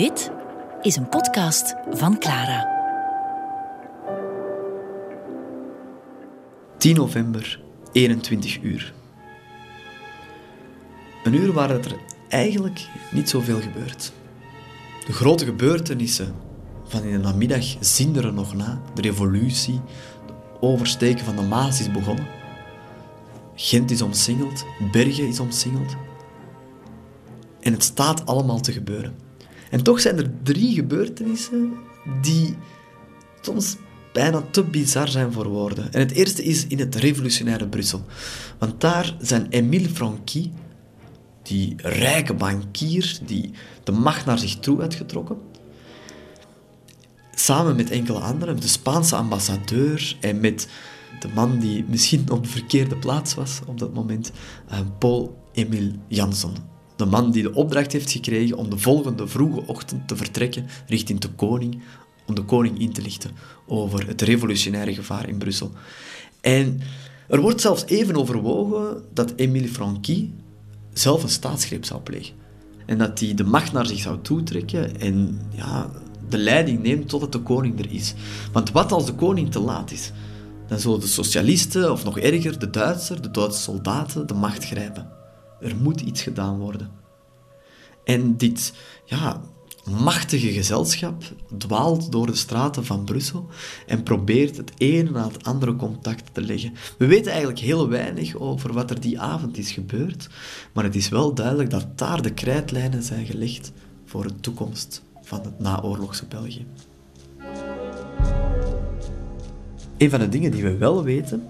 Dit is een podcast van Clara. 10 november, 21 uur. Een uur waar het er eigenlijk niet zoveel gebeurt. De grote gebeurtenissen van in de namiddag zinderen nog na. De revolutie, de oversteken van de Maas is begonnen. Gent is omsingeld, Bergen is omsingeld. En het staat allemaal te gebeuren. En toch zijn er drie gebeurtenissen die soms bijna te bizar zijn voor woorden. En het eerste is in het revolutionaire Brussel. Want daar zijn Émile Franqui, die rijke bankier, die de macht naar zich toe had getrokken, samen met enkele anderen, met de Spaanse ambassadeur en met de man die misschien op de verkeerde plaats was op dat moment, eh, Paul-Emile Janssen. De man die de opdracht heeft gekregen om de volgende vroege ochtend te vertrekken richting de koning, om de koning in te lichten over het revolutionaire gevaar in Brussel. En er wordt zelfs even overwogen dat Émile Franqui zelf een staatsgreep zou plegen. En dat hij de macht naar zich zou toetrekken en ja, de leiding neemt totdat de koning er is. Want wat als de koning te laat is? Dan zullen de socialisten, of nog erger, de Duitsers, de Duitse soldaten, de macht grijpen. Er moet iets gedaan worden. En dit ja, machtige gezelschap dwaalt door de straten van Brussel en probeert het ene na het andere contact te leggen. We weten eigenlijk heel weinig over wat er die avond is gebeurd, maar het is wel duidelijk dat daar de krijtlijnen zijn gelegd voor de toekomst van het naoorlogse België. Een van de dingen die we wel weten,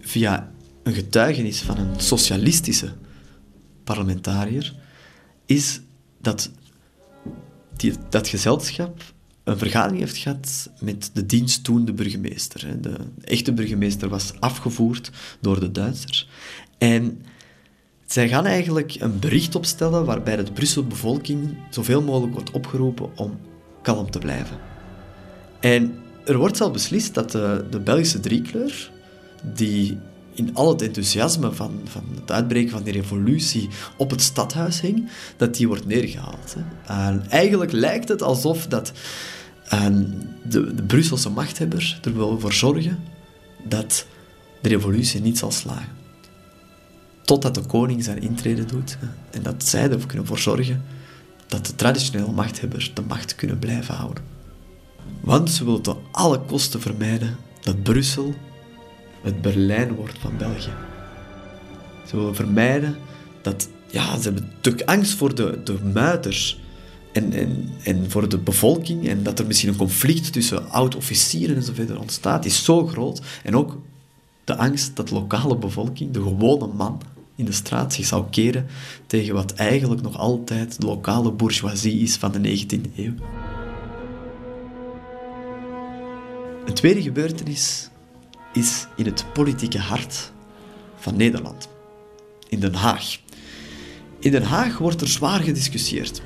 via een getuigenis van een socialistische parlementariër, is dat die, dat gezelschap een vergadering heeft gehad met de diensttoende burgemeester. De echte burgemeester was afgevoerd door de Duitsers. En zij gaan eigenlijk een bericht opstellen waarbij de Brusselse bevolking zoveel mogelijk wordt opgeroepen om kalm te blijven. En er wordt zelf beslist dat de, de Belgische driekleur, die in al het enthousiasme van, van het uitbreken van die revolutie op het stadhuis hing, dat die wordt neergehaald. Hè. En eigenlijk lijkt het alsof dat de, de Brusselse machthebber er wil voor zorgen dat de revolutie niet zal slagen. Totdat de koning zijn intrede doet en dat zij ervoor kunnen voor zorgen dat de traditionele machthebbers de macht kunnen blijven houden. Want ze willen tot alle kosten vermijden dat Brussel het Berlijn wordt van België. Ze willen vermijden dat... Ja, ze hebben natuurlijk angst voor de, de muiters en, en, en voor de bevolking en dat er misschien een conflict tussen oud-officieren en verder ontstaat, is zo groot. En ook de angst dat de lokale bevolking, de gewone man in de straat, zich zou keren tegen wat eigenlijk nog altijd de lokale bourgeoisie is van de 19e eeuw. Een tweede gebeurtenis is in het politieke hart van Nederland, in Den Haag. In Den Haag wordt er zwaar gediscussieerd.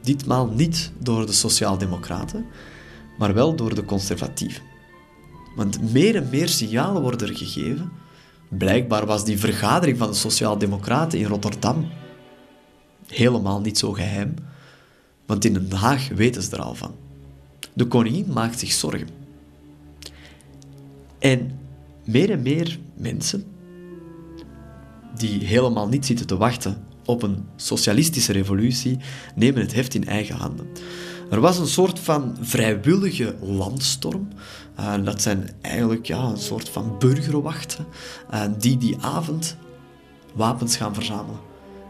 Ditmaal niet door de Sociaaldemocraten, maar wel door de conservatieven. Want meer en meer signalen worden er gegeven. Blijkbaar was die vergadering van de Sociaaldemocraten in Rotterdam helemaal niet zo geheim, want in Den Haag weten ze er al van. De koningin maakt zich zorgen. En meer en meer mensen die helemaal niet zitten te wachten op een socialistische revolutie, nemen het heft in eigen handen. Er was een soort van vrijwillige landstorm. Uh, dat zijn eigenlijk ja, een soort van burgerwachten uh, die die avond wapens gaan verzamelen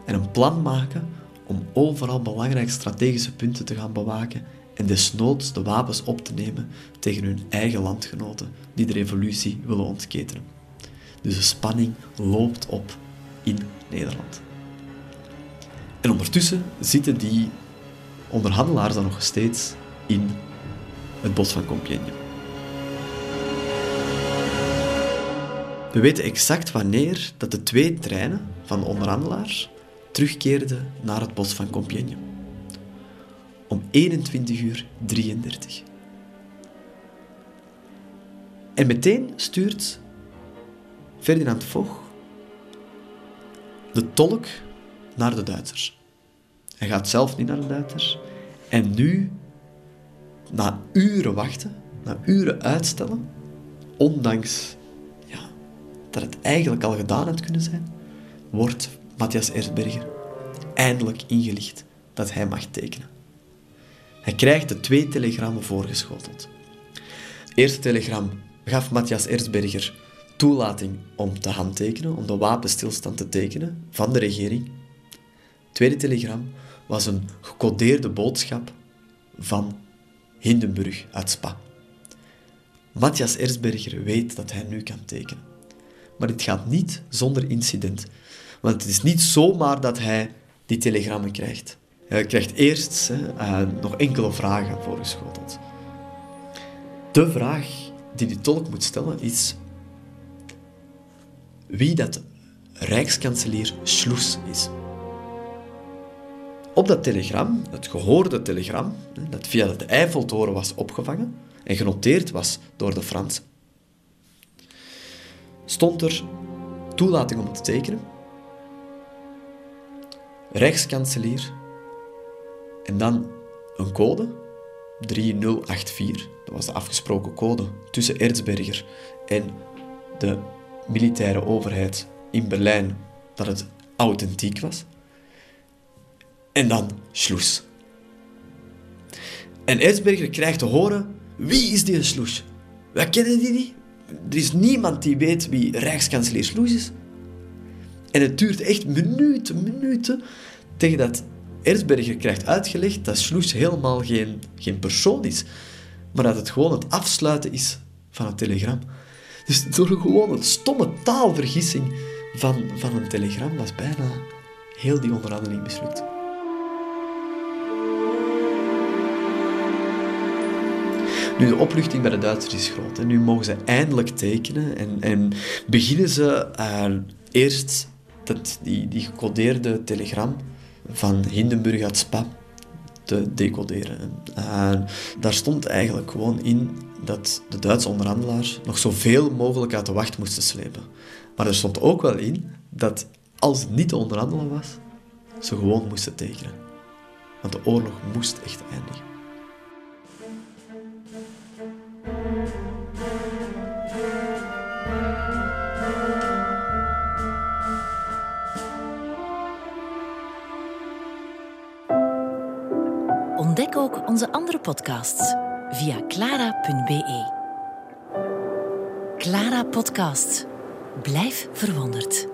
en een plan maken om overal belangrijke strategische punten te gaan bewaken en desnoods de wapens op te nemen tegen hun eigen landgenoten die de revolutie willen ontketenen. Dus de spanning loopt op in Nederland. En ondertussen zitten die onderhandelaars dan nog steeds in het bos van Compiègne. We weten exact wanneer dat de twee treinen van de onderhandelaars terugkeerden naar het bos van Compiègne om 21 uur 33. En meteen stuurt Ferdinand Foch de tolk naar de Duitsers. Hij gaat zelf niet naar de Duitsers. En nu, na uren wachten, na uren uitstellen, ondanks ja, dat het eigenlijk al gedaan had kunnen zijn, wordt Matthias Erzberger eindelijk ingelicht dat hij mag tekenen. Hij krijgt de twee telegrammen voorgeschoteld. Eerste telegram gaf Matthias Erzberger toelating om te handtekenen, om de wapenstilstand te tekenen van de regering. Tweede telegram was een gecodeerde boodschap van Hindenburg uit Spa. Matthias Erzberger weet dat hij nu kan tekenen. Maar dit gaat niet zonder incident. Want het is niet zomaar dat hij die telegrammen krijgt. Hij krijgt eerst hè, uh, nog enkele vragen voorgeschoteld. De vraag die de tolk moet stellen is wie dat rijkskanselier Schloes is. Op dat telegram, het gehoorde telegram, dat via de Eiffeltoren was opgevangen en genoteerd was door de Fransen, stond er toelating om te tekenen, Rijkskanselier en dan een code, 3084. Dat was de afgesproken code tussen Erzberger en de militaire overheid in Berlijn, dat het authentiek was. En dan Schloes. En Erzberger krijgt te horen, wie is die Schloes? Wij kennen die niet. Er is niemand die weet wie Rijkskanselier Schloes is. En het duurt echt minuten, minuten tegen dat Erzberger krijgt uitgelegd dat Schloes helemaal geen, geen persoon is, maar dat het gewoon het afsluiten is van een telegram. Dus door gewoon een stomme taalvergissing van, van een telegram was bijna heel die onderhandeling mislukt. Nu, de opluchting bij de Duitsers is groot. En nu mogen ze eindelijk tekenen en, en beginnen ze uh, eerst dat, die, die gecodeerde telegram van Hindenburg uit Spa te decoderen. En daar stond eigenlijk gewoon in dat de Duitse onderhandelaars nog zoveel mogelijk uit de wacht moesten slepen. Maar er stond ook wel in dat als het niet te onderhandelen was, ze gewoon moesten tekenen. Want de oorlog moest echt eindigen. Ook onze andere podcasts via clara.be. Clara Podcast. Blijf verwonderd.